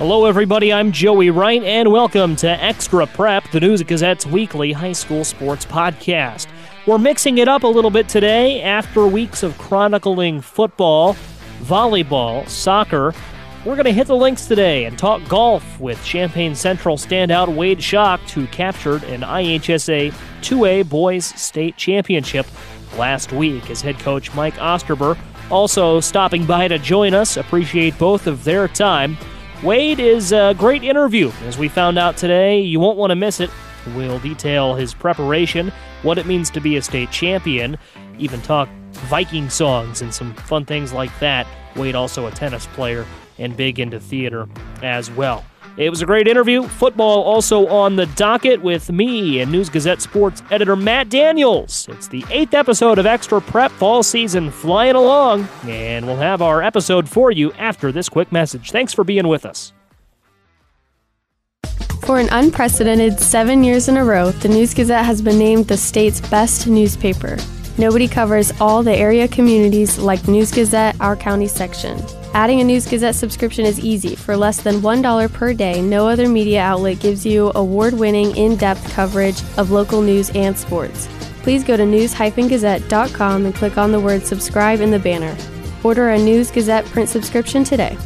Hello, everybody. I'm Joey Wright, and welcome to Extra Prep, the News Gazette's weekly high school sports podcast. We're mixing it up a little bit today after weeks of chronicling football, volleyball, soccer. We're going to hit the links today and talk golf with Champaign Central standout Wade Schacht, who captured an IHSA 2A Boys State Championship last week as head coach Mike Osterbur. Also stopping by to join us. Appreciate both of their time. Wade is a great interview, as we found out today. You won't want to miss it. We'll detail his preparation, what it means to be a state champion, even talk Viking songs and some fun things like that. Wade, also a tennis player and big into theater as well. It was a great interview. Football also on the docket with me and News Gazette Sports editor Matt Daniels. It's the eighth episode of Extra Prep Fall Season flying along, and we'll have our episode for you after this quick message. Thanks for being with us. For an unprecedented seven years in a row, the News Gazette has been named the state's best newspaper. Nobody covers all the area communities like News Gazette, our county section. Adding a News Gazette subscription is easy. For less than $1 per day, no other media outlet gives you award winning, in depth coverage of local news and sports. Please go to news-gazette.com and click on the word subscribe in the banner. Order a News Gazette print subscription today.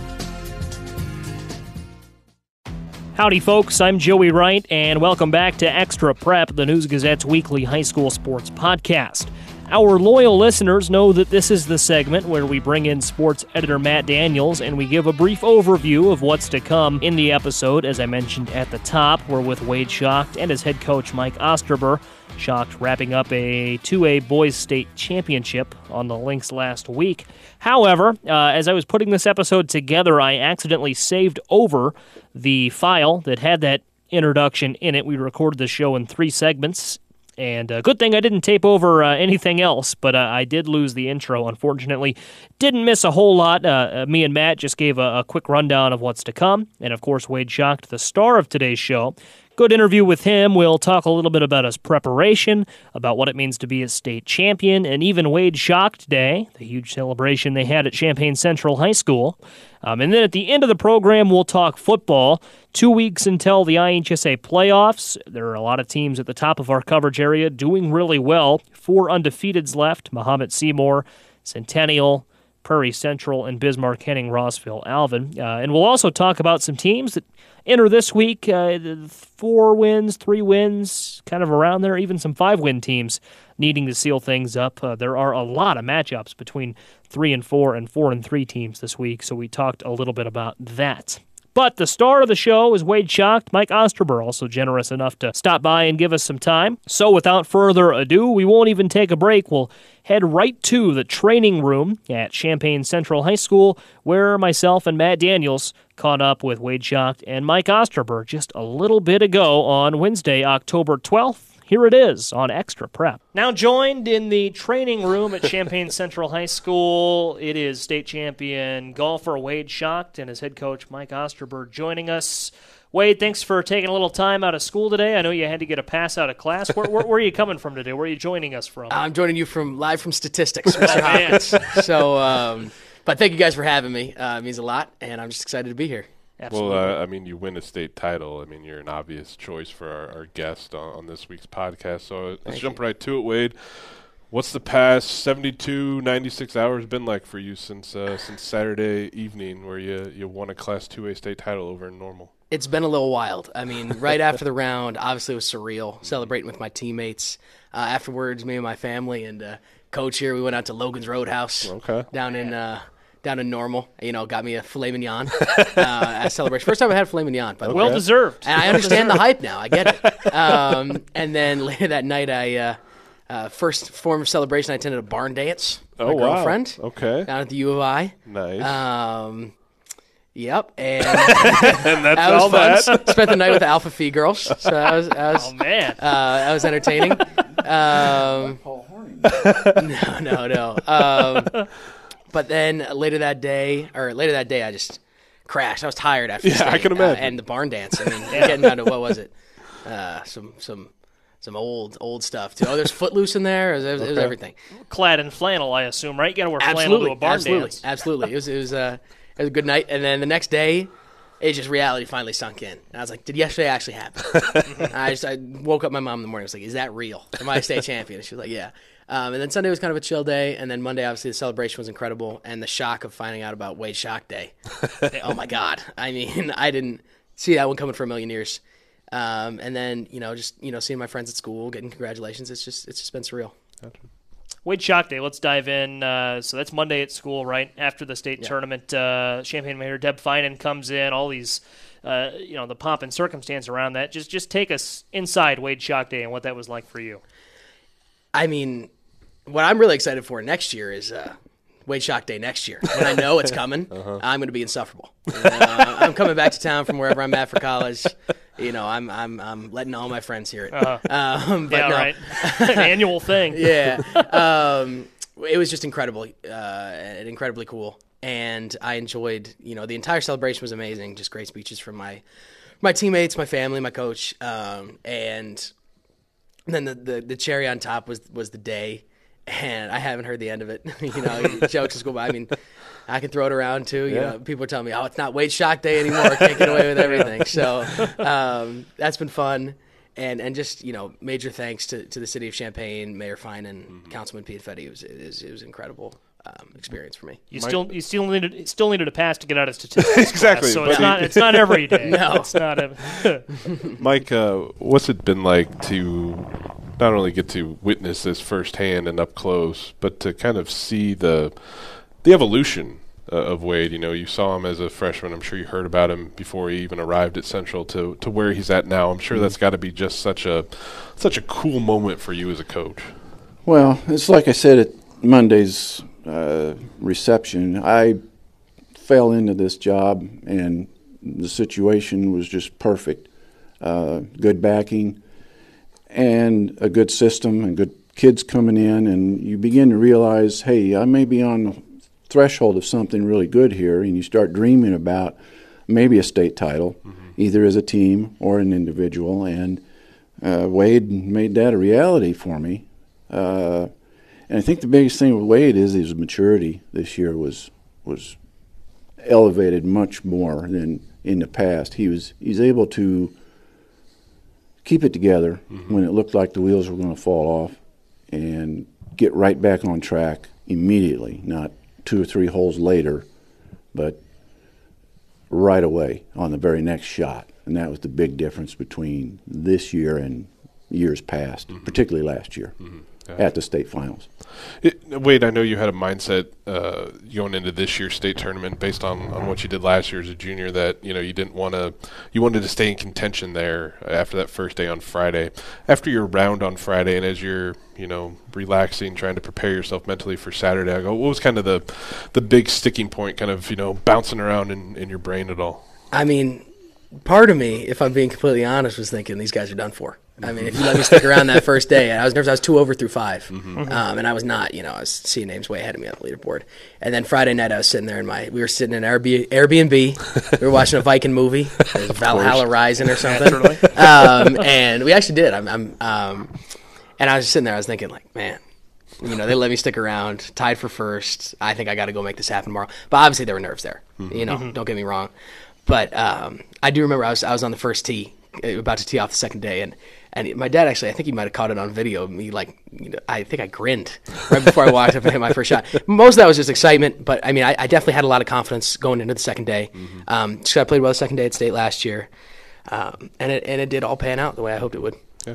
Howdy, folks. I'm Joey Wright, and welcome back to Extra Prep, the News Gazette's weekly high school sports podcast. Our loyal listeners know that this is the segment where we bring in sports editor Matt Daniels and we give a brief overview of what's to come in the episode. As I mentioned at the top, we're with Wade Schacht and his head coach Mike Osterbur. Schacht wrapping up a 2A Boys State Championship on the links last week. However, uh, as I was putting this episode together, I accidentally saved over the file that had that introduction in it. We recorded the show in three segments, and uh, good thing I didn't tape over uh, anything else, but uh, I did lose the intro, unfortunately. Didn't miss a whole lot. Uh, uh, me and Matt just gave a, a, quick rundown of what's to come. And of course, Wade Schacht, the star of today's show. Good interview with him. We'll talk a little bit about his preparation, about what it means to be a state champion, and even Wade Schacht Day, the huge celebration they had at Champaign Central High School. Um, and then at the end of the program, we'll talk football. Two weeks until the IHSA playoffs. There are a lot of teams at the top of our coverage area doing really well. Four undefeateds left Mahomet Seymour, Centennial, Prairie Central, and Bismarck Henning Rossville Alvin. Uh, and we'll also talk about some teams that enter this week. Uh, four wins, three wins, kind of around there, even some five win teams needing to seal things up. Uh, there are a lot of matchups between three and four and four and three teams this week, so we talked a little bit about that. But the star of the show is Wade Schacht. Mike Osterbur, also generous enough to stop by and give us some time. So without further ado, we won't even take a break. We'll head right to the training room at Champaign Central High School, where myself and Matt Daniels caught up with Wade Schacht and Mike Osterbur just a little bit ago on Wednesday, October 12th. Here it is on Extra Prep. Now joined in the training room at Champaign Central High School, it is state champion golfer Wade Schacht and his head coach Mike Osterbur joining us. Wade, thanks for taking a little time out of school today. I know you had to get a pass out of class. Where, where, where are you coming from today? Where are you joining us from? I'm joining you from live from statistics, Mr. Hopkins. so, um, but thank you guys for having me. Uh, it means a lot, and I'm just excited to be here. Absolutely. Well, uh, I mean, you win a state title. I mean, you're an obvious choice for our, our guest on, on, this week's podcast. So let's Thank jump you. right to it, Wade. What's the past 72, 96 hours been like for you since uh, since Saturday evening, where you you won a Class 2A state title over in Normal? It's been a little wild. I mean, right after the round, obviously it was surreal, celebrating with my teammates. Uh, afterwards, me and my family and uh, coach here, we went out to Logan's Roadhouse okay. down in uh, down in Normal. You know, got me a filet mignon uh, at celebration. First time I had filet mignon, but well deserved. And I understand the hype now. I get it. Um, and then later that night, I uh, uh, first form of celebration. I attended a barn dance. With oh, my girlfriend. Wow. Okay. Down at the U of I. Nice. Um, Yep, and, and that's that was all fun. that. Spent the night with the Alpha Phi girls, so that was, that was oh man, uh, that was entertaining. Um, no, no, no. Um, but then later that day, or later that day, I just crashed. I was tired after. Yeah, I can uh, imagine. Uh, and the barn dance. I mean, getting down to what was it? Uh, some some some old old stuff too. Oh, there's Footloose in there. It was, it was, okay. it was everything. Clad in flannel, I assume, right? You got to wear absolutely, flannel to a barn absolutely, dance. Absolutely, it was it was, uh, it was a good night. And then the next day, it just reality finally sunk in. And I was like, did yesterday actually happen? I just I woke up my mom in the morning. I was like, is that real? Am I a state champion? And she was like, yeah. Um, and then Sunday was kind of a chill day, and then Monday, obviously, the celebration was incredible, and the shock of finding out about Wade Schacht Day. oh my God! I mean, I didn't see that one coming for a million years. Um, and then you know, just you know, seeing my friends at school, getting congratulations. It's just it's just been surreal. Wade Schacht Day. Let's dive in. Uh, so that's Monday at school, right after the state yeah. tournament. Uh, Champaign Mayor Deb Feinen comes in. All these, uh, you know, the pomp and circumstance around that. Just just take us inside Wade Schacht Day and what that was like for you. I mean, what I'm really excited for next year is uh, Wade Schacht Day next year. When I know it's coming, uh-huh. I'm going to be insufferable. Uh, I'm coming back to town from wherever I'm at for college. You know, I'm I'm I'm letting all my friends hear it. Uh-huh. Um, but yeah, no. right. An annual thing. yeah. Um, it was just incredible uh, and incredibly cool, and I enjoyed. You know, the entire celebration was amazing. Just great speeches from my my teammates, my family, my coach, um, and then the, the the cherry on top was was the day and I haven't heard the end of it. you know, jokes is cool, but I mean, I can throw it around too. You yeah. know, people are telling me, "Oh, it's not Wade Schacht Day anymore. I can't get away with everything." So um, that's been fun, and and just you know, major thanks to, to the city of Champaign, Mayor Fine, and mm-hmm. Councilman Pete Fetty. It was, it was, it was incredible. Um, experience for me. You still you still needed still needed a pass to get out of statistics. exactly. Class, so it's not it's not every day. no, it's not. A Mike, uh, what's it been like to not only get to witness this firsthand and up close, but to kind of see the the evolution uh, of Wade. You know, you saw him as a freshman. I'm sure you heard about him before he even arrived at Central to to where he's at now. I'm sure that's got to be just such a such a cool moment for you as a coach. Well, it's like I said at Monday's uh, reception. I fell into this job, and the situation was just perfect. Uh, good backing, and a good system and good kids coming in, and you begin to realize, hey, I may be on the threshold of something really good here, and you start dreaming about maybe a state title, mm-hmm. either as a team or an individual. And uh, Wade made that a reality for me. Uh, and I think the biggest thing with Wade is his maturity this year was was elevated much more than in the past. He was he's able to keep it together mm-hmm. when it looked like the wheels were going to fall off and get right back on track immediately, not two or three holes later, but right away on the very next shot. And that was the big difference between this year and years past, mm-hmm. particularly last year. Mm-hmm at the state finals. It, Wade, I know you had a mindset uh, going into this year's state tournament based on, on what you did last year as a junior that you know you didn't want to you wanted to stay in contention there after that first day on Friday. After your round on Friday, and as you're you know relaxing, trying to prepare yourself mentally for Saturday, I go, what was kind of the the big sticking point, kind of you know bouncing around in, in your brain at all? I mean, part of me, if I'm being completely honest, was thinking these guys are done for. I mean, if you let me stick around that first day, I was nervous. I was two over through 5 mm-hmm. um, and I was not. You know, I was seeing names way ahead of me on the leaderboard. And then Friday night, I was sitting there in my. We were sitting in Airbnb. we were watching a Viking movie, Valhalla Rising or something. um, and we actually did. I'm, I'm um, and I was just sitting there. I was thinking, like, man, you know, they let me stick around, tied for first. I think I got to go make this happen tomorrow. But obviously, there were nerves there. Mm-hmm. You know, mm-hmm. don't get me wrong. But um, I do remember I was I was on the first tee, about to tee off the second day, and and my dad actually, I think he might have caught it on video. Me like, you know, I think I grinned right before I walked up and hit my first shot. Most of that was just excitement, but I mean, I, I definitely had a lot of confidence going into the second day. Mm-hmm. Um, so I played well the second day at state last year, um, and it and it did all pan out the way I hoped it would. Yeah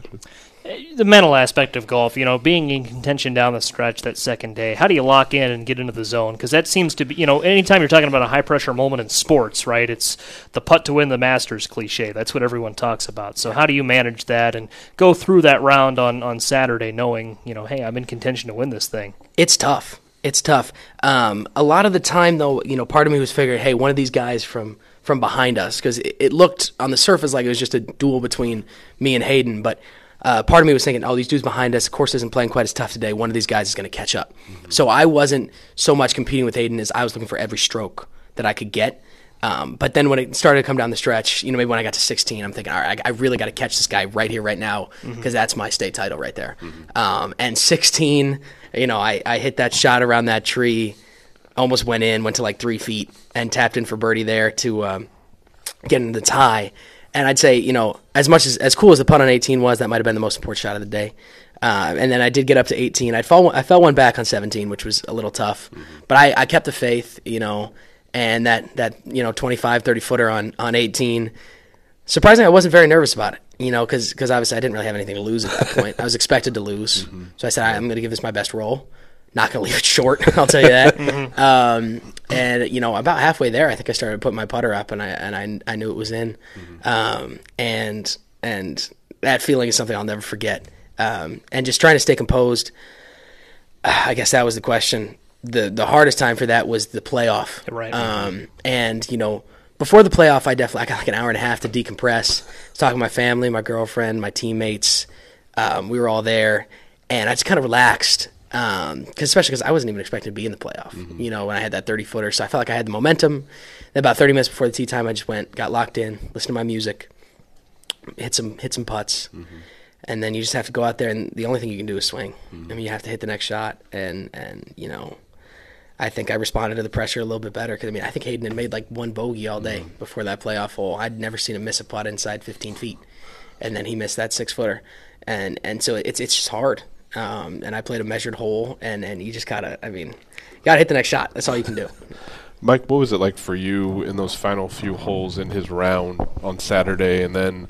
the mental aspect of golf, you know, being in contention down the stretch that second day, how do you lock in and get into the zone? Because that seems to be, you know, anytime you're talking about a high pressure moment in sports, right? It's the putt to win the Masters cliche. That's what everyone talks about. So how do you manage that and go through that round on on Saturday, knowing, you know, hey, I'm in contention to win this thing? It's tough. It's tough. Um, a lot of the time, though, you know, part of me was figuring, hey, one of these guys from from behind us, because it, it, looked on the surface like it was just a duel between me and Hayden, but uh, part of me was thinking, oh, these dudes behind us, of course, isn't playing quite as tough today. One of these guys is going to catch up. Mm-hmm. So I wasn't so much competing with Hayden as I was looking for every stroke that I could get. Um, but then when it started to come down the stretch, you know, maybe when I got to 16, I'm thinking, all right, I, I really got to catch this guy right here, right now, because mm-hmm. that's my state title right there. Mm-hmm. Um, and 16, you know, I, I hit that shot around that tree, almost went in, went to like three feet, and tapped in for birdie there to um, get into the tie. And I'd say, you know, as much as as cool as the putt on 18 was, that might have been the most important shot of the day. Uh, and then I did get up to 18. I fell I fell one back on 17, which was a little tough, mm-hmm. but I, I kept the faith, you know and that that you know 25 30 footer on on 18 surprisingly i wasn't very nervous about it you know because because obviously i didn't really have anything to lose at that point i was expected to lose mm-hmm. so i said i'm going to give this my best roll not going to leave it short i'll tell you that mm-hmm. um, and you know about halfway there i think i started putting my putter up and i and i, I knew it was in mm-hmm. um, and and that feeling is something i'll never forget um, and just trying to stay composed i guess that was the question the the hardest time for that was the playoff. Right. Um, and you know, before the playoff, I definitely I got like an hour and a half to decompress. Talking to my family, my girlfriend, my teammates. Um, we were all there, and I just kind of relaxed. Um, cause especially because I wasn't even expecting to be in the playoff. Mm-hmm. You know, when I had that thirty footer, so I felt like I had the momentum. Then about thirty minutes before the tee time, I just went, got locked in, listened to my music, hit some hit some putts. Mm-hmm and then you just have to go out there and the only thing you can do is swing. Mm-hmm. I mean, you have to hit the next shot and and you know, I think I responded to the pressure a little bit better because I mean I think Hayden had made like one bogey all day mm. before that playoff hole. I'd never seen him miss a putt inside 15 feet, and then he missed that six footer, and and so it's it's just hard. Um, and I played a measured hole, and and you just gotta I mean, you gotta hit the next shot. That's all you can do. Mike, what was it like for you in those final few holes in his round on Saturday, and then?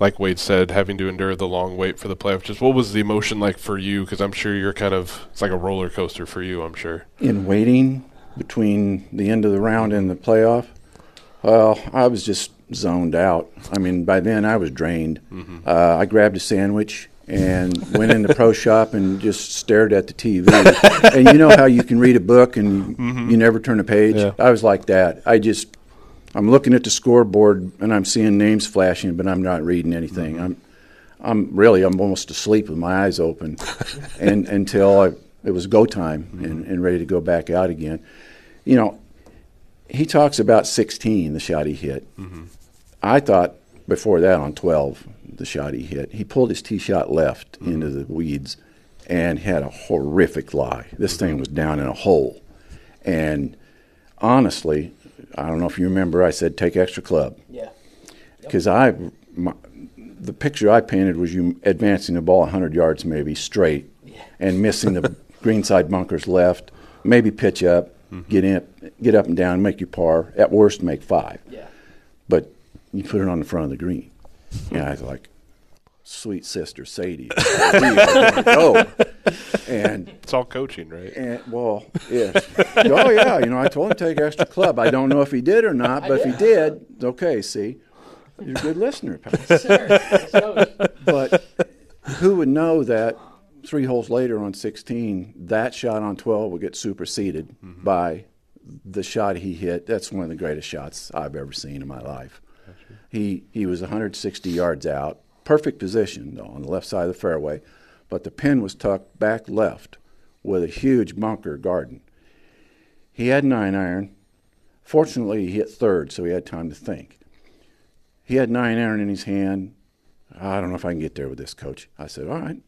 like Wade said, having to endure the long wait for the playoff. Just what was the emotion like for you? Because I'm sure you're kind of it's like a roller coaster for you. I'm sure. In waiting between the end of the round and the playoff, well, I was just zoned out. I mean, by then I was drained. Mm-hmm. Uh, I grabbed a sandwich and went in the pro shop and just stared at the TV. and you know how you can read a book and mm-hmm. you never turn a page? Yeah. I was like that. I just I'm looking at the scoreboard and I'm seeing names flashing, but I'm not reading anything. Mm-hmm. I'm I'm really I'm almost asleep with my eyes open, and until I, it was go time mm-hmm. and, and ready to go back out again. You know, he talks about 16, the shot he hit. Mm-hmm. I thought before that on 12, the shot he hit, he pulled his tee shot left mm-hmm. into the weeds and had a horrific lie. This thing was down in a hole, and honestly, I don't know if you remember, I said take extra club. Yeah. Because yep. I, my, the picture I painted was you advancing the ball 100 yards maybe straight, yeah. and missing the greenside bunkers left, maybe pitch up, mm-hmm. get in, get up and down, make your par. At worst, make five. Yeah. But you put it on the front of the green. yeah, I was like, sweet sister Sadie, go. And it's all coaching, right? And well, yeah. oh yeah, you know, I told him to take extra club. I don't know if he did or not, but if he did, okay. See, you're a good listener, pal. but who would know that three holes later on 16, that shot on 12 would get superseded mm-hmm. by the shot he hit. That's one of the greatest shots I've ever seen in my life. He he was 160 yards out perfect position on the left side of the fairway, but the pin was tucked back left with a huge bunker garden. He had nine iron. Fortunately, he hit third, so he had time to think. He had nine iron in his hand. I don't know if I can get there with this, coach. I said, all right,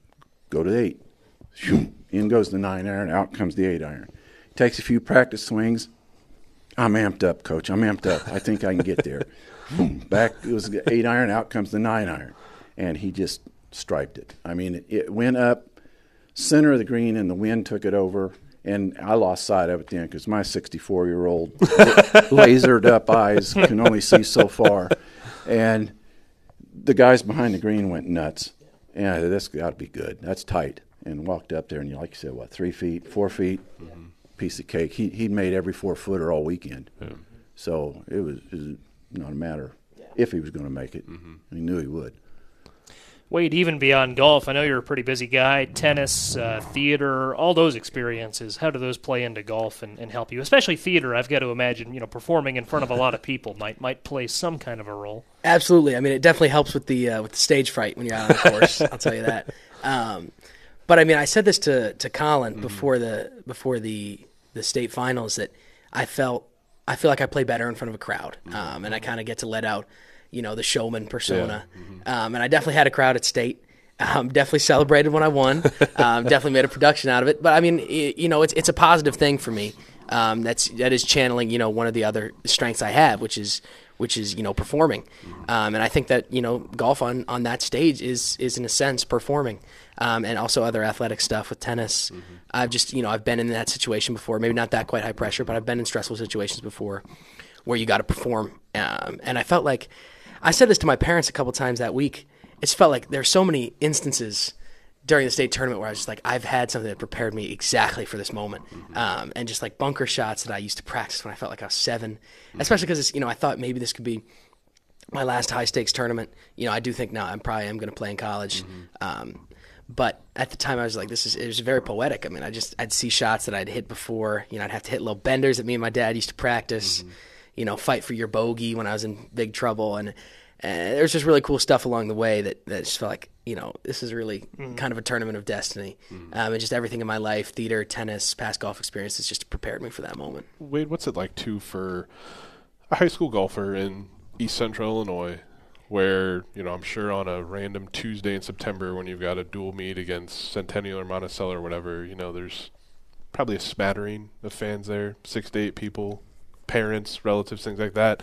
go to the eight. In goes the nine iron, out comes the eight iron. Takes a few practice swings. I'm amped up, coach. I'm amped up. I think I can get there. Back it was eight iron, out comes the nine iron and he just striped it. I mean, it, it went up center of the green, and the wind took it over. And I lost sight of it then because my 64 year old lasered up eyes can only see so far. And the guys behind the green went nuts. Yeah, this got to be good. That's tight. And walked up there, and you like you said, what, three feet, four feet, mm-hmm. piece of cake. He he'd made every four footer all weekend. Yeah. So it was, it was, not a matter if he was going to make it. Mm-hmm. He knew he would. Wade, even beyond golf, I know you're a pretty busy guy. Tennis, uh, theater, all those experiences. How do those play into golf and, and, help you? Especially theater. I've got to imagine, you know, performing in front of a lot of people might might play some kind of a role. Absolutely. I mean, it definitely helps with the uh, with the stage fright when you're out on the course. I'll tell you that. Um, but I mean, I said this to to Colin mm-hmm. before the before the the state finals that I felt I feel like I play better in front of a crowd, mm-hmm. um, and I kind of get to let out you know the showman persona. Yeah. Mm-hmm. Um, and I definitely had a crowd at state. Um, definitely celebrated when I won. Um, definitely made a production out of it. But I mean, it, you know, it's it's a positive thing for me. Um, that's that is channeling you know one of the other strengths I have, which is which is you know performing. Mm-hmm. Um, and I think that you know golf on on that stage is is in a sense performing. Um, and also other athletic stuff with tennis. Mm-hmm. I've just, you know, I've been in that situation before. Maybe not that quite high pressure, but I've been in stressful situations before where you got to perform. Um, and I felt like I said this to my parents a couple times that week. It's felt like there's so many instances during the state tournament where I was just like, I've had something that prepared me exactly for this moment, mm-hmm. um, and just like bunker shots that I used to practice when I felt like I was 7 mm-hmm. especially because you know I thought maybe this could be my last high stakes tournament. You know, I do think now I'm probably am going to play in college. Mm-hmm. Um, but at the time, I was like, "This is." It was very poetic. I mean, I just I'd see shots that I'd hit before. You know, I'd have to hit little benders that me and my dad used to practice. Mm-hmm you know, fight for your bogey when I was in big trouble. And, and there's just really cool stuff along the way that, that just felt like, you know, this is really mm-hmm. kind of a tournament of destiny. Mm-hmm. Um, and just everything in my life, theater, tennis, past golf experiences just prepared me for that moment. Wade, what's it like, too, for a high school golfer in East Central Illinois where you know I'm sure on a random Tuesday in September when you've got a dual meet against Centennial or Monticello or whatever, you know there's probably a smattering of fans there, six to eight people, parents, relatives, things like that.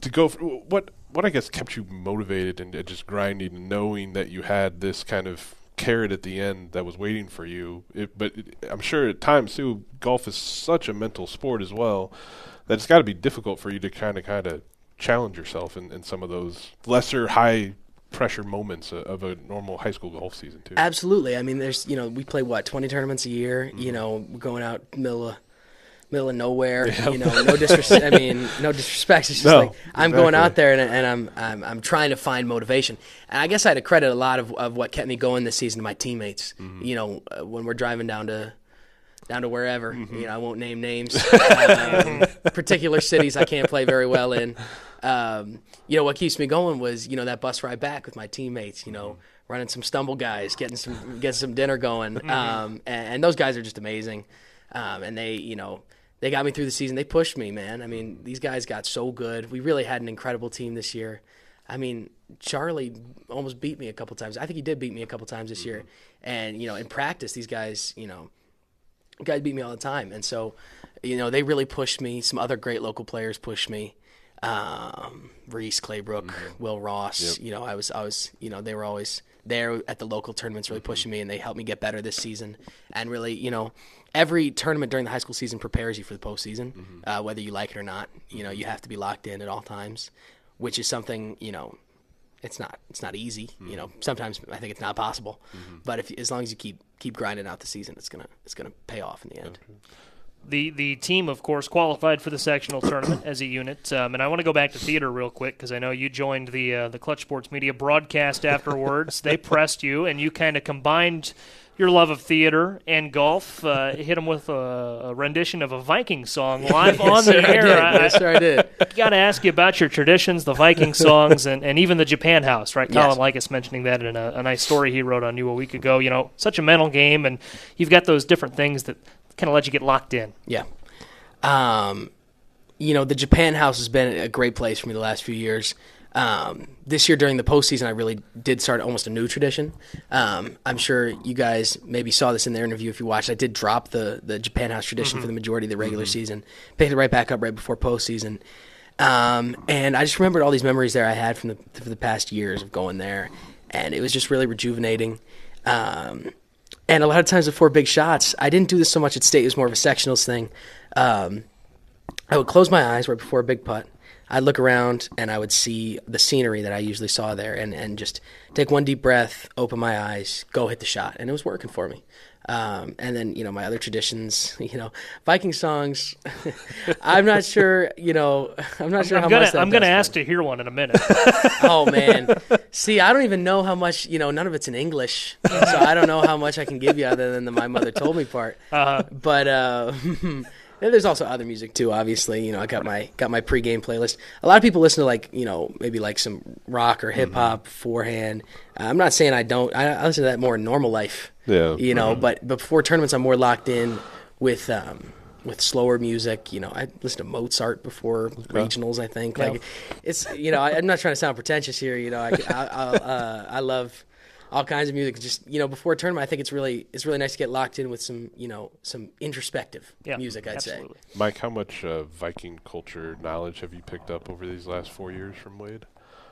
To go, for, what what I guess kept you motivated and, just grinding, knowing that you had this kind of carrot at the end that was waiting for you. It, but it, I'm sure at times too, golf is such a mental sport as well that it's got to be difficult for you to kind of kind of challenge yourself in, in some of those lesser high pressure moments of a normal high school golf season too. Absolutely. I mean, there's you know we play what 20 tournaments a year. Mm-hmm. You know, going out middle of middle of nowhere. You know, no disrespect. I mean, no disrespect. It's just no, like I'm exactly. going out there and, and I'm, I'm I'm trying to find motivation. And I guess I had to credit a lot of, of what kept me going this season to my teammates. Mm-hmm. You know, uh, when we're driving down to down to wherever. Mm-hmm. You know, I won't name names. um, particular cities I can't play very well in. Um, you know, what keeps me going was you know that bus ride back with my teammates. You know. Mm-hmm. Running some stumble guys, getting some getting some dinner going, mm-hmm. um, and, and, those guys are just amazing. Um, and they, you know, they got me through the season. They pushed me, man. I mean, these guys got so good. We really had an incredible team this year. I mean, Charlie almost beat me a couple times. I think he did beat me a couple times this year. And, you know, in practice, these guys, you know, guys beat me all the time. And so, you know, they really pushed me. Some other great local players pushed me. Um, Reese Claybrook, mm-hmm. Will Ross, yep. you know, I was, I was, you know, they were always there at the local tournaments, really pushing me, and they helped me get better this season. And really, you know, every tournament during the high school season prepares you for the postseason, mm-hmm. uh, whether you like it or not. You know, you have to be locked in at all times, which is something you know. It's not. It's not easy. Mm-hmm. You know, sometimes I think it's not possible. Mm-hmm. But if as long as you keep keep grinding out the season, it's gonna it's gonna pay off in the end. Okay. The the team, of course, qualified for the sectional tournament as a unit. Um, and I want to go back to theater real quick because I know you joined the uh, the Clutch Sports Media broadcast afterwards. they pressed you, and you kind of combined your love of theater and golf. Uh, hit them with a, a, rendition of a Viking song live on the air. I did. yes, sir, I did. Got to ask you about your traditions, the Viking songs, and, and even the Japan House, right? Yes. Colin Likas mentioning that in a, a, nice story he wrote on you a week ago. You know, such a mental game, and you've got those different things that kind of let you get locked in. Yeah. Um, you know, the Japan House has been a great place for me the last few years. Um, this year during the postseason, I really did start almost a new tradition. Um, I'm sure you guys maybe saw this in the interview if you watched. I did drop the the Japan House tradition mm-hmm. for the majority of the regular mm-hmm. season, picked it right back up right before postseason. Um, and I just remembered all these memories there I had from the for the past years of going there, and it was just really rejuvenating. Um, and a lot of times before big shots, I didn't do this so much at state; it was more of a sectionals thing. Um, I would close my eyes right before a big putt I'd look around and I would see the scenery that I usually saw there and, and just take one deep breath, open my eyes, go hit the shot. And it was working for me. Um, and then you know my other traditions, you know, Viking songs. I'm not sure, you know, I'm not sure I'm how gonna, much. I'm gonna ask to hear one in a minute. Oh man, see, I don't even know how much. You know, none of it's in English, so I don't know how much I can give you other than the my mother told me part. Uh-huh. But uh, and there's also other music too. Obviously, you know, I got my got my pregame playlist. A lot of people listen to like you know maybe like some rock or hip hop beforehand. Uh, I'm not saying I don't. I, I listen to that more in normal life. Yeah. You know, but but before tournaments, I'm more locked in with. Um, with slower music, you know, I listen to Mozart before regionals. I think like it's you know I, I'm not trying to sound pretentious here. You know, I I, I, uh, I love all kinds of music. Just you know, before a tournament, I think it's really it's really nice to get locked in with some you know some introspective Yeah, music. I'd absolutely. Mike, how much uh, Viking culture knowledge have you picked up over these last four years from Wade?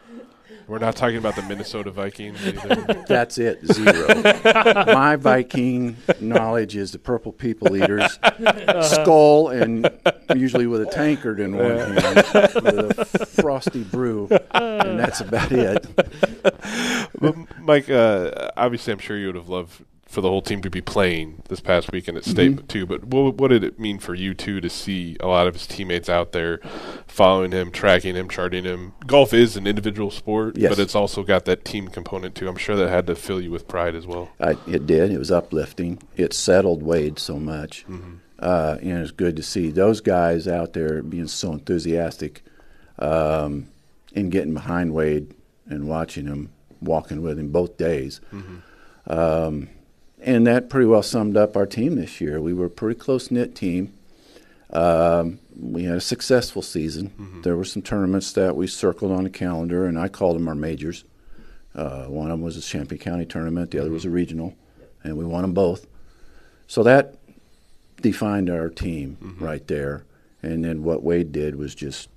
We're not talking about the Minnesota Vikings either. That's it, zero. My Viking knowledge is the Purple People Eaters, skull, and usually with a tankard in one hand, with a frosty brew, and that's about it. Mike, uh, obviously, I'm sure you would have loved for the whole team to be playing this past weekend at state too. But what, what did it mean for you too to see a lot of his teammates out there following him, tracking him, charting him? Golf is an individual sport, Yes. but it's also got that team component too. I'm sure that had to fill you with pride as well. I, it did. It was uplifting. It settled Wade so much, uh, and it's good to see those guys out there being so enthusiastic um, and getting behind Wade and watching him, walking with him both days. Um, and that pretty well summed up our team this year. We were a pretty close knit team. Um, we had a successful season. There were some tournaments that we circled on the calendar, and I called them our majors. Uh, one of them was a Champaign County tournament, the other was a regional, and we won them both. So that defined our team right there. And then what Wade did was just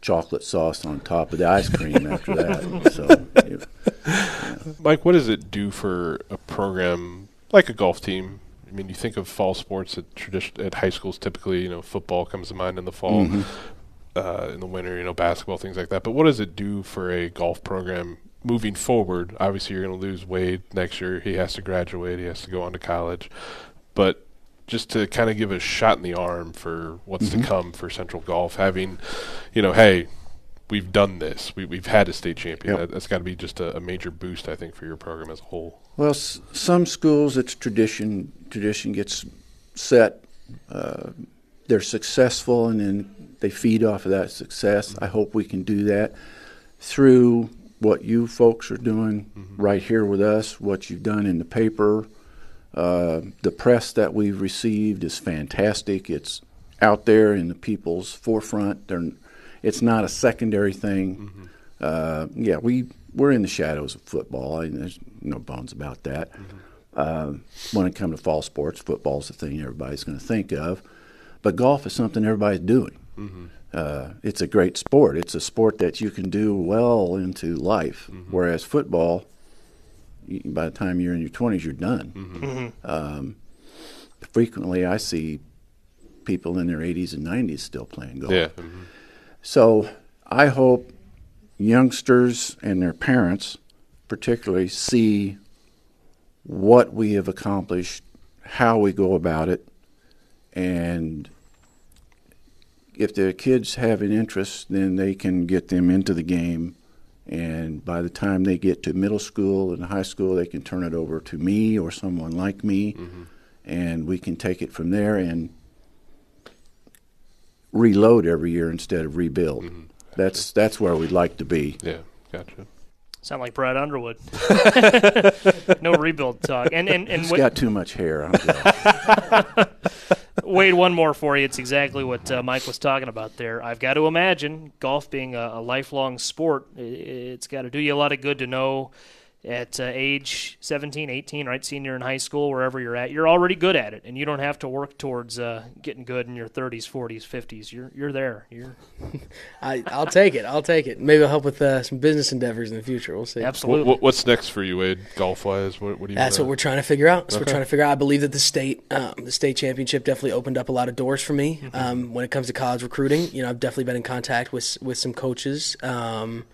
chocolate sauce on top of the ice cream after that. So Mike, what does it do for a program like a golf team? I mean, you think of fall sports at tradition at high schools. Typically, you know, football comes to mind in the fall, uh, in the winter, you know, basketball, things like that. But what does it do for a golf program moving forward? Obviously, you're going to lose Wade next year. He has to graduate. He has to go on to college. But just to kind of give a shot in the arm for what's to come for Central Golf, having, you know, hey, we've done this. We, we've had a state champion. Yep. That, that's got to be just a, a major boost, I think, for your program as a whole. Well, s- some schools it's tradition. Tradition gets set. Uh, they're successful, and then they feed off of that success. I hope we can do that through what you folks are doing right here with us. What you've done in the paper, uh, the press that we've received is fantastic. It's out there in the people's forefront. They're, it's not a secondary thing. Uh, yeah, we we're in the shadows of football. I, there's no bones about that. Uh, when it comes to fall sports, football's the thing everybody's going to think of, but golf is something everybody's doing. Uh, it's a great sport. It's a sport that you can do well into life. Whereas football, by the time you're in your 20s, you're done. Um, frequently, I see people in their 80s and 90s still playing golf. Yeah. mhm. So I hope youngsters and their parents, particularly, see what we have accomplished, how we go about it, and if the kids have an interest, then they can get them into the game. And by the time they get to middle school and high school, they can turn it over to me or someone like me, mm-hmm. and we can take it from there and reload every year instead of rebuild. That's that's where we'd like to be. Yeah. Gotcha. Sound like Brad Underwood. no rebuild talk. And and and He's Wa- got too much hair. I'm jealous. Wade, one more for you. It's exactly what uh, Mike was talking about there. I've got to imagine golf being a, a lifelong sport. It's got to do you a lot of good to know at uh, age 17, 18, right, senior in high school, wherever you're at, you're already good at it, and you don't have to work towards uh, getting good in your 30s, 40s, 50s. You're you're there. You're I, I'll take it. I'll take it. Maybe I'll help with uh, some business endeavors in the future. We'll see. absolutely. What, what, what's next for you, Wade, golf wise? What, what do you? That's wanna- what we're trying to figure out. That's what we're trying to figure out. I believe that the state, um, the state championship, definitely opened up a lot of doors for me um, when it comes to college recruiting. You know, I've definitely been in contact with with some coaches, um,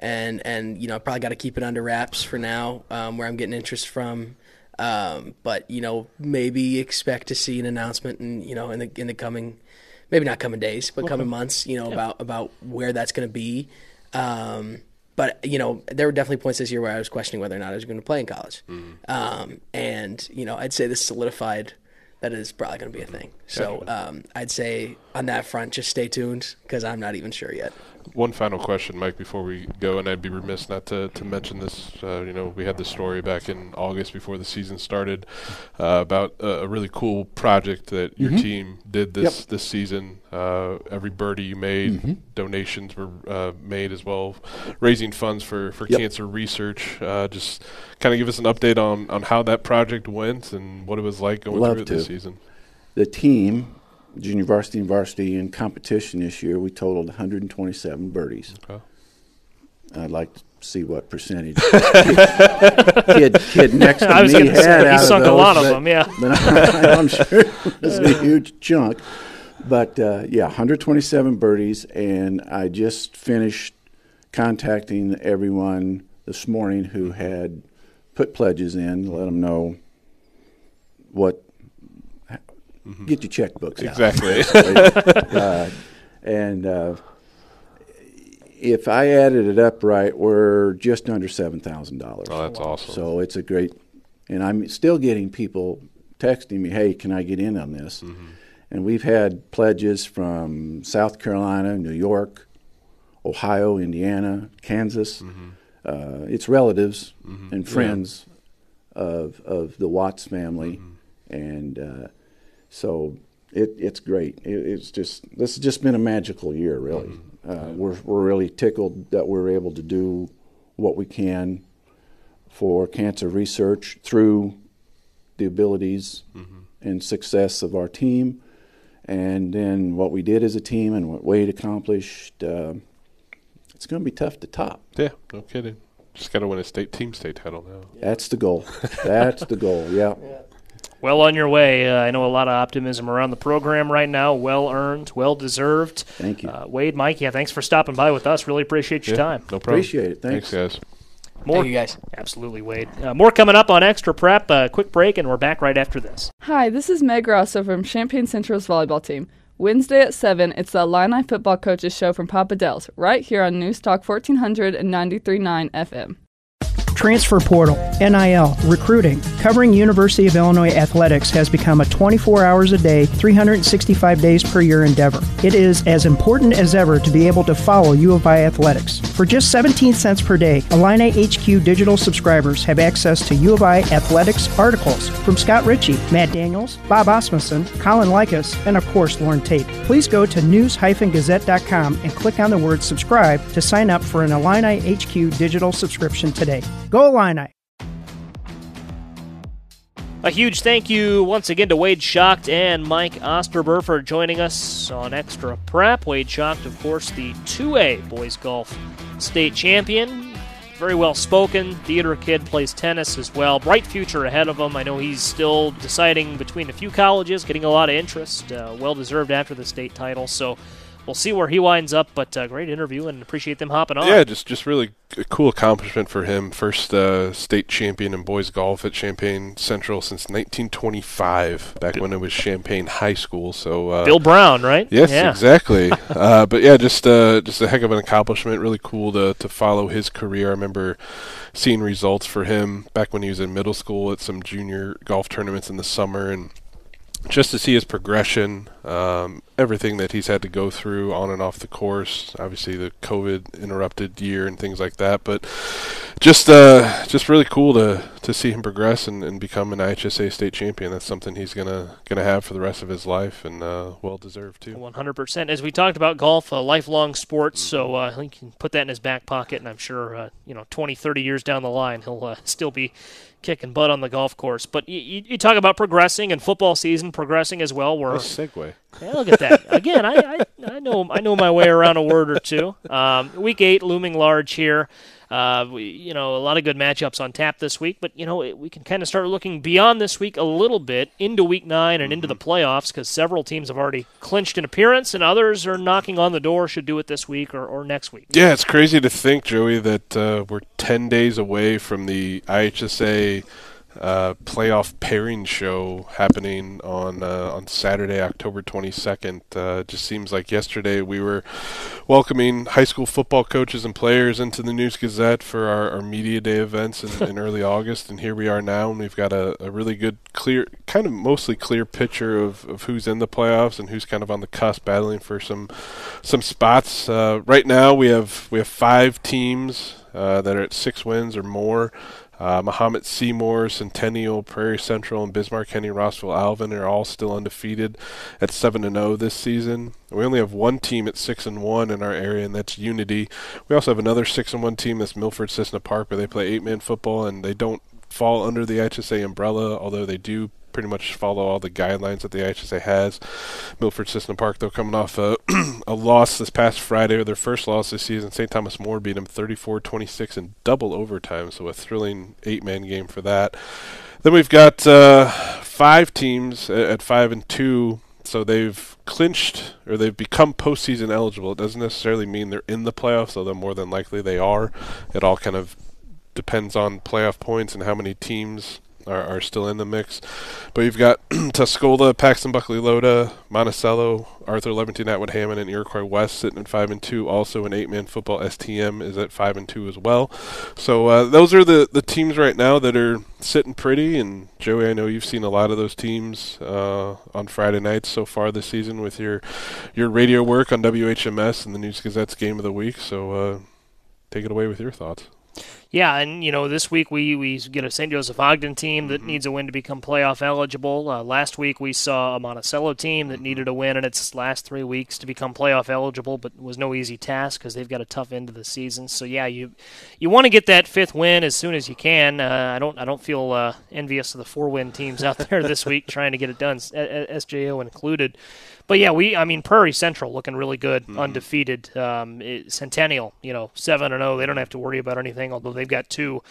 and and you know, I probably got to keep it under wraps for now, um, where I'm getting interest from. Um, but you know, maybe expect to see an announcement, and you know, in the in the coming, maybe not coming days, but okay. coming months, you know, yeah. about about where that's going to be. Um, but you know, there were definitely points this year where I was questioning whether or not I was going to play in college. Mm-hmm. Um, and you know, I'd say this solidified that is probably going to be a thing. So um, I'd say on that front, just stay tuned because I'm not even sure yet. One final question, Mike, before we go, and I'd be remiss not to, to mention this. Uh, you know, we had the story back in August before the season started uh, about a, a, really cool project that your mm-hmm. team did this yep. this season. Uh, every birdie you made, mm-hmm. donations were uh, made as well, raising funds for, for yep. cancer research. Uh, just kind of give us an update on, on how that project went and what it was like going Love through it to. this season. The team junior varsity and varsity in competition this year, we totaled 127 birdies. Okay. I'd like to see what percentage kid, kid, next to me had say, out he sunk those, a lot but, of them, yeah. But I, am sure it was a huge chunk. But uh, yeah, 127 birdies, and I just finished contacting everyone this morning who had put pledges in, let them know what mm-hmm. get your checkbooks exactly. uh, and uh, if I added it up right, we're just under seven thousand dollars. Oh, that's awesome! So it's a great, and I'm still getting people texting me, "Hey, can I get in on this?" Mm-hmm. And we've had pledges from South Carolina, New York, Ohio, Indiana, Kansas. Mm-hmm. Uh, it's relatives mm-hmm. and friends yeah. of of the Watts family, mm-hmm. and uh, so it, it's great. It, it's just this has just been a magical year, really. Mm-hmm. Uh, we're we're really tickled that we're able to do what we can for cancer research through the abilities mm-hmm. and success of our team, and then what we did as a team and what Wade accomplished. Uh, it's going to be tough to top. Yeah, no kidding. Just got to win a state team state title now. That's the goal. That's the goal. Yeah. yeah. Well on your way. Uh, I know a lot of optimism around the program right now. Well earned, well deserved. Thank you. Uh, Wade, Mike, yeah, thanks for stopping by with us. Really appreciate your yeah, time. No problem. Appreciate it. Thanks, thanks guys. More, Thank you guys. Absolutely, Wade. Uh, more coming up on Extra Prep. A uh, quick break, and we're back right after this. Hi, this is Meg Rosso from Champaign Central's volleyball team. Wednesday at 7, it's the Illini Football Coaches Show from Papa Del's, right here on News Talk 1400 and 93.9 FM. Transfer portal, NIL, recruiting, covering University of Illinois athletics has become a 24 hours a day, 365 days per year endeavor. It is as important as ever to be able to follow U of I athletics. For just 17 cents per day, Illini HQ digital subscribers have access to U of I athletics articles from Scott Richey, Matt Daniels, Bob Asmussen, Colin Likas, and of course Loren Tate. Please go to news-gazette.com and click on the word subscribe to sign up for an Illini HQ digital subscription today. Go Illini! A huge thank you once again to Wade Schacht and Mike Osterbur for joining us on Extra Prep. Wade Schacht, of course, the 2A boys golf state champion. Very well spoken. Theater kid, plays tennis as well. Bright future ahead of him. I know he's still deciding between a few colleges, getting a lot of interest. Uh, well deserved after the state title. So we'll see where he winds up. But uh, great interview and appreciate them hopping on. Yeah, just just really a cool accomplishment for him. First uh, state champion in boys golf at Champaign Central since 1925, back when it was Champaign High School. So uh, Bill Brown, right? Yes, yeah. exactly. uh, but yeah, just uh, just a heck of an accomplishment. Really cool to to follow his career. I remember seeing results for him back when he was in middle school at some junior golf tournaments in the summer and just to see his progression, um, everything that he's had to go through on and off the course. Obviously, the COVID interrupted year and things like that, but just uh, just really cool to to see him progress and, and become an IHSA state champion. That's something he's gonna gonna have for the rest of his life, and uh, well deserved too. One hundred percent. As we talked about golf, a lifelong sport, so uh, he can put that in his back pocket, and I'm sure uh, you know 20, 30 years down the line, he'll uh, still be kicking butt on the golf course. But you, you, talk about progressing and football season progressing as well. We're nice segue. Yeah, look at that. Again, I, I, I know I know my way around a word or two. Um, week eight looming large here. Uh, we, you know, a lot of good matchups on tap this week, but you know, we can kind of start looking beyond this week a little bit into week nine and mm-hmm. into the mm-hmm. playoffs because several teams have already clinched an appearance, and others are knocking on the door. Should do it this week or, or next week. Yeah, it's crazy to think, Joey, that uh, we're ten days away from the IHSA uh, playoff pairing show happening on uh, on Saturday, October 22nd. Uh, just seems like yesterday we were welcoming high school football coaches and players into the News Gazette for our, our media day events in, in, early August, and here we are now, and we've got a, a, really good, clear, kind of mostly clear picture of, of who's in the playoffs and who's kind of on the cusp, battling for some some spots. Uh, right now, we have we have five teams uh, that are at six wins or more. Uh, Mahomet Seymour, Centennial, Prairie Central, and Bismarck Henning Rossville Alvin are all still undefeated at seven and zero oh this season. We only have one team at six and one in our area, and that's Unity. We also have another six and one team that's Milford Cissna Park, where they play eight man football, and they don't fall under the HSA umbrella, although they do pretty much follow all the guidelines that the IHSA has. Milford Cissna Park, though, coming off a, a loss this past Friday, their first loss this season. St. Thomas More beat them 34 26 in double overtime, so a thrilling eight man game for that. Then we've got uh, five teams at five and two, so they've clinched or they've become postseason eligible. It doesn't necessarily mean they're in the playoffs, although more than likely they are. It all kind of depends on playoff points and how many teams are, are still in the mix. But you've got Tuscola, Paxton Buckley Loda, Monticello, Arthur Lovington, Atwood Hammond, and Iroquois West sitting at five and two. Also, an eight-man football STM is at five and two as well. So uh, those are the the teams right now that are sitting pretty. And Joey, I know you've seen a lot of those teams uh, on Friday nights so far this season with your your radio work on WHMS and the News Gazette's Game of the Week. So uh, take it away with your thoughts. Yeah, and you know this week we, we get a St. Joseph Ogden team that mm-hmm. needs a win to become playoff eligible. Uh, last week we saw a Monticello team that needed a win in its last three weeks to become playoff eligible, but was no easy task because they've got a tough end of the season. So yeah, you you want to get that fifth win as soon as you can. Uh, I don't I don't feel uh, envious of the four win teams out there this week trying to get it done, SJO included. But yeah, we I mean Prairie Central looking really good, mm-hmm. undefeated. Um, it, Centennial, you know, seven and zero. Oh, they don't have to worry about anything. Although they've got two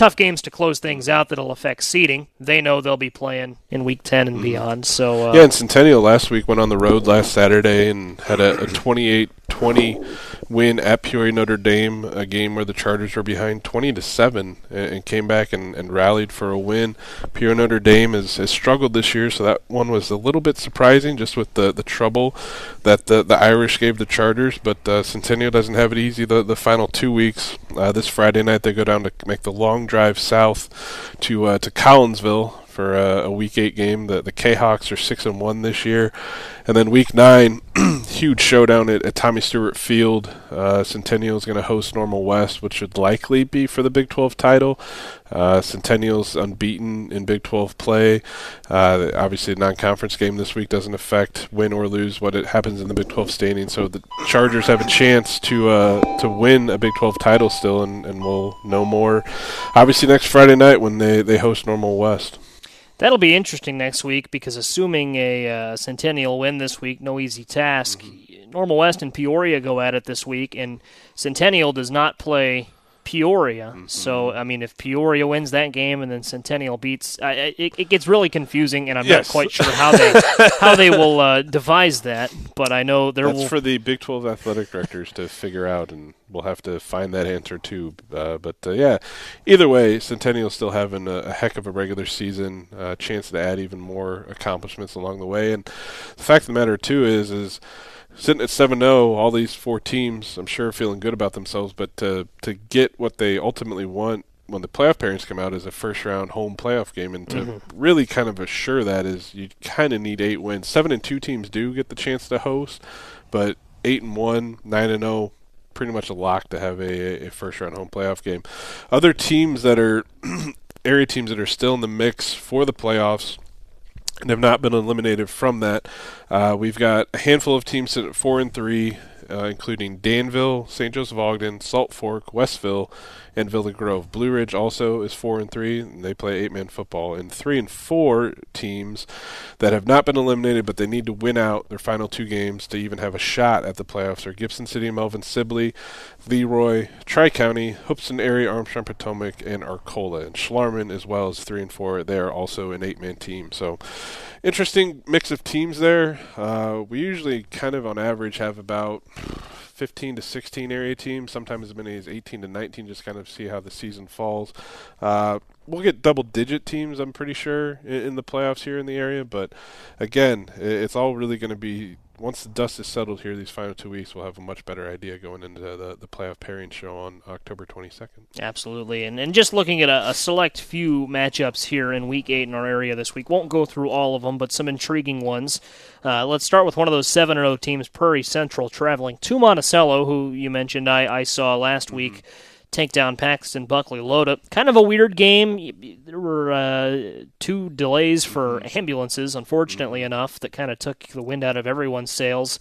tough games to close things out that'll affect seeding. They know they'll be playing in Week Ten and mm-hmm. beyond. So uh, yeah, and Centennial last week went on the road last Saturday and had a, a 28-20 win at Peoria Notre Dame, a game where the Chargers were behind 20 to seven, and, and came back and, and, rallied for a win. Peoria Notre Dame has, has struggled this year, so that one was a little bit surprising, just with the, the trouble that the the Irish gave the Chargers. But uh, Centennial doesn't have it easy the the final two weeks. Uh, this Friday night they go down to make the long drive south to uh, to Collinsville for a, a, week eight game. The the Kahoks are six and one this year, and then week nine, huge showdown at, at Tommy Stewart Field. Uh, Centennial is going to host Normal West, which should likely be for the Big 12 title. Uh, Centennial's unbeaten in Big 12 play. Uh, obviously, the non-conference game this week doesn't affect win or lose what it happens in the Big 12 standing. So the Chargers have a chance to uh, to win a Big 12 title still, and, and we'll know more. Obviously, next Friday night when they, they host Normal West. That'll be interesting next week because assuming a uh, Centennial win this week, no easy task. Mm-hmm. Normal West and Peoria go at it this week, and Centennial does not play Peoria. Mm-hmm. So I mean, if Peoria wins that game and then Centennial beats, uh, it, it, gets really confusing, and I'm yes. not quite sure how they how they will uh, devise that. But I know there That's will for the Big 12 athletic directors to figure out, and we'll have to find that answer too. Uh, but uh, yeah, either way, Centennial still having a, a, heck of a regular season, a uh, chance to add even more accomplishments along the way. And the fact of the matter too is is sitting at 7-0 all these four teams i'm sure feeling good about themselves but to to get what they ultimately want when the playoff pairings come out is a first round home playoff game and to mm-hmm. really kind of assure that is you kind of need eight wins seven and two teams do get the chance to host but eight and one nine and 0, pretty much a lock to have a, a first round home playoff game other teams that are area teams that are still in the mix for the playoffs and have not been eliminated from that. Uh, we've got a handful of teams at four and three, uh, including Danville, St. Joseph Ogden, Salt Fork, Westville, and Villa Grove. Blue Ridge also is four and three, and they play eight man football. And three and four teams that have not been eliminated, but they need to win out their final two games to even have a shot at the playoffs are Gibson City, Melvin Sibley, Leroy, Tri County, Hoopeston area, Armstrong Potomac, and Arcola. And Schlarman as well as three and four. They are also an eight man team. So interesting mix of teams there. Uh, we usually kind of on average have about 15 to 16 area teams, sometimes as many as 18 to 19, just kind of see how the season falls. Uh, we'll get double digit teams. I'm pretty sure in, in the playoffs here in the area. But again, it's all really going to be once the dust is settled here, these final two weeks, we'll have a much better idea going into the, the playoff pairing show on October 22nd. Absolutely. And, and just looking at a, a, select few matchups here in Week 8 in our area this week, won't go through all of them, but some intriguing ones. Uh, let's start with one of those 7 0 teams, Prairie Central, traveling to Monticello, who you mentioned I, I saw last mm-hmm. week take down Paxton Buckley Loda. Kind of a weird game. There were uh, two delays for ambulances, unfortunately enough, that kind of took the wind out of everyone's sails.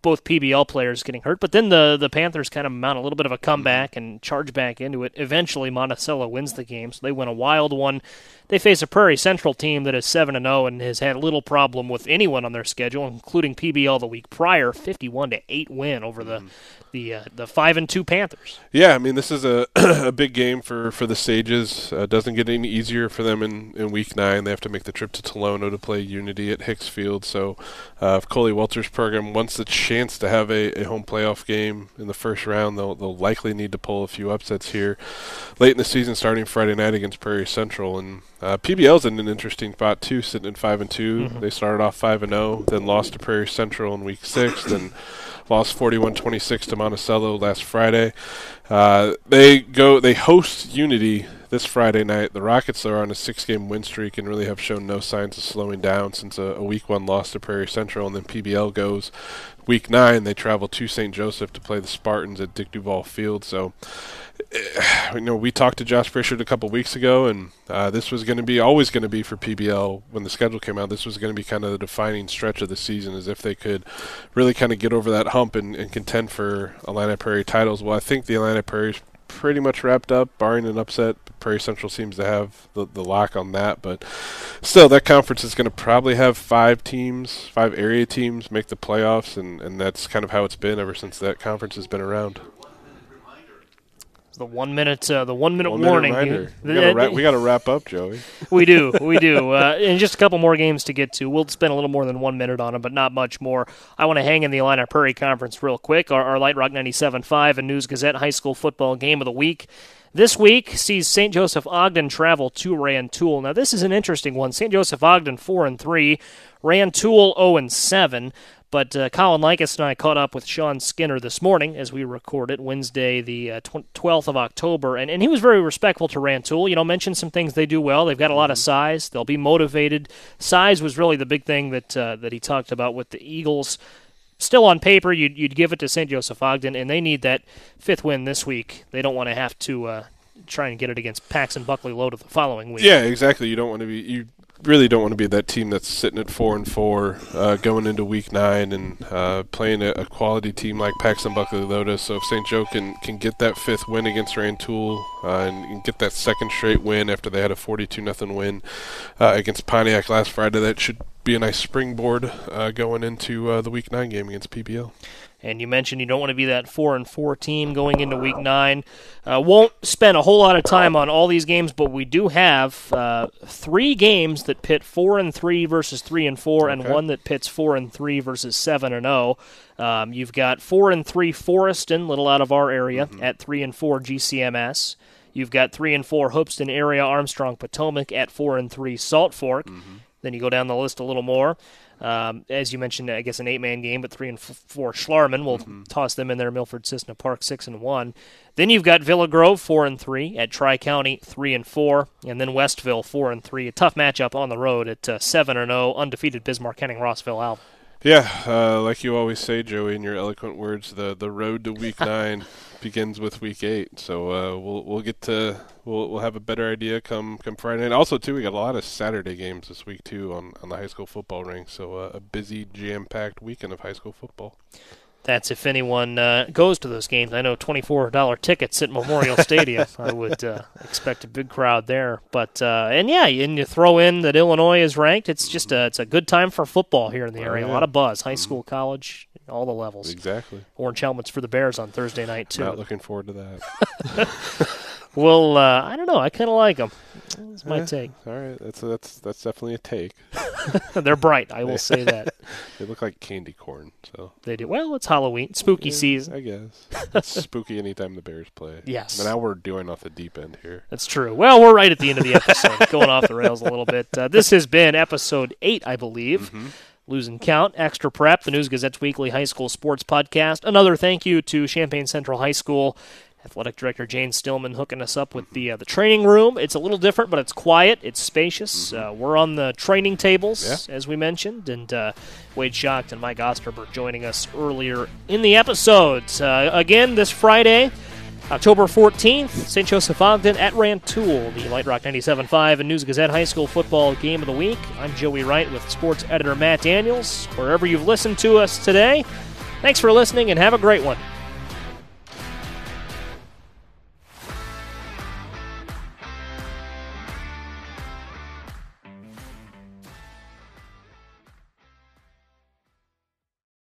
Both PBL players getting hurt, but then the the Panthers kind of mount a little bit of a comeback and charge back into it. Eventually, Monticello wins the game, so they win a wild one. They face a Prairie Central team that is seven and zero oh and has had little problem with anyone on their schedule, including PBL the week prior, fifty-one to eight win over the the uh, the five and two Panthers. Yeah, I mean this is a a big game for for the Sages. Uh, doesn't get any easier for them in, in week nine. They have to make the trip to Tolono to play Unity at Hicks Field. So uh, if Coley Welter's program wants the chance to have a, a home playoff game in the first round, they'll they'll likely need to pull a few upsets here late in the season, starting Friday night against Prairie Central. And uh, PBL's in an interesting spot too, sitting at five and 2 mm-hmm. They started off five and zero, oh, then lost to Prairie Central in week six, then lost 41-26 to Monticello last Friday. Uh, they go they host Unity this Friday night. The Rockets are on a six-game win streak and really have shown no signs of slowing down since a, a week one loss to Prairie Central, and then PBL goes week nine. They travel to St. Joseph to play the Spartans at Dick Duval Field. So you know, we talked to Josh Pritchard a couple weeks ago, and uh, this was going to be always going to be for PBL when the schedule came out. This was going to be kind of the defining stretch of the season, as if they could really kind of get over that hump and, and contend for Illini Prairie titles. Well, I think the Illini Prairie's pretty much wrapped up, barring an upset. Prairie Central seems to have the, the lock on that, but still, that conference is going to probably have five teams, five area teams make the playoffs, and, and that's kind of how it's been ever since that conference has been around the one minute uh, the one minute one warning. Minute we got wrap, we to wrap up, Joey. we do, we do. Uh, and just a couple more games to get to. We'll spend a little more than one minute on them, but not much more. I want to hang in the Illini Prairie Conference real quick. Our, our Light Rock 97.5 and News Gazette High School Football Game of the Week. This week sees St. Joseph Ogden travel to Rantoul. Now this is an interesting one. St. Joseph Ogden four and three, Rantoul zero oh and seven. But uh, Colin Likas and I caught up with Sean Skinner this morning as we record it Wednesday, the uh, 12th of October, and, and he was very respectful to Rantoul. You know, mentioned some things they do well. They've got a lot of mm-hmm. size. They'll be motivated. Size was really the big thing that uh, that he talked about with the Eagles. Still on paper, you'd, you'd give it to St. Joseph Ogden, and they need that fifth win this week. They don't want to have to uh, try and get it against Paxton Buckley Loda the following week. Yeah, exactly. You don't want to be you really don't want to be that team that's sitting at four and four uh, going into week nine and uh, playing a, a, quality team like Paxton Buckley Loda. So if St. Joe can, can get that fifth win against Rantoul uh, and, and, get that second straight win after they had a 42 nothing win uh, against Pontiac last Friday, that should be a nice springboard uh, going into uh, the week nine game against PBL. And you mentioned you don't want to be that four and four team going into week nine. Uh, won't spend a whole lot of time on all these games, but we do have uh, three games that pit four and three versus three and four, okay. and one that pits four and three versus seven and zero. Oh. Um, you've got four and three Forreston, little out of our area, mm-hmm. at three and four GCMS. You've got three and four Hoopeston area Armstrong Potomac at four and three Salt Fork. Mm-hmm. Then you go down the list a little more. Um, as you mentioned, I guess an eight-man game, but three and f- four Schlarman. We'll mm-hmm. toss them in there. Milford Cissna Park six and one. Then you've got Villa Grove four and three at Tri County three and four, and then Westville four and three. A tough matchup on the road at uh, seven and zero, oh, undefeated Bismarck Henning Rossville Alvin. Yeah, uh, like you always say, Joey, in your eloquent words, the the road to Week Nine begins with Week Eight. So uh, we'll we'll get to we'll we'll have a better idea come come Friday. And also too, we got a lot of Saturday games this week too on on the high school football ring. So uh, a busy, jam packed weekend of high school football. That's if anyone uh, goes to those games. I know twenty-four dollar tickets at Memorial Stadium. I would uh, expect a big crowd there. But uh, and yeah, and you throw in that Illinois is ranked. It's just a, it's a good time for football here in the area. Oh, yeah. A lot of buzz, high school, college, all the levels. Exactly. Orange helmets for the Bears on Thursday night too. Not looking forward to that. well, uh, I don't know. I kind of like them. That's my take. All right, that's that's that's definitely a take. They're bright. I will say that. they look like candy corn. So they do. Well, it's Halloween, spooky yeah, season. I guess it's spooky anytime the Bears play. Yes. But now we're doing off the deep end here. That's true. Well, we're right at the end of the episode, going off the rails a little bit. Uh, this has been episode eight, I believe. Mm-hmm losing count. Extra Prep, the News Gazette's weekly high school sports podcast. Another thank you to Champaign Central High School athletic director Jane Stillman hooking us up with the uh, the training room. It's a little different, but it's quiet. It's spacious. Mm-hmm. Uh, we're on the training tables, yeah. as we mentioned, and uh, Wade Schacht and Mike Osterbur joining us earlier in the episodes. Uh, again, this Friday. October 14th, St. Joseph Ogden at Rantoul, the Light Rock 97.5 and News Gazette High School Football Game of the Week. I'm Joey Wright with sports editor Matt Daniels. Wherever you've listened to us today, thanks for listening and have a great one.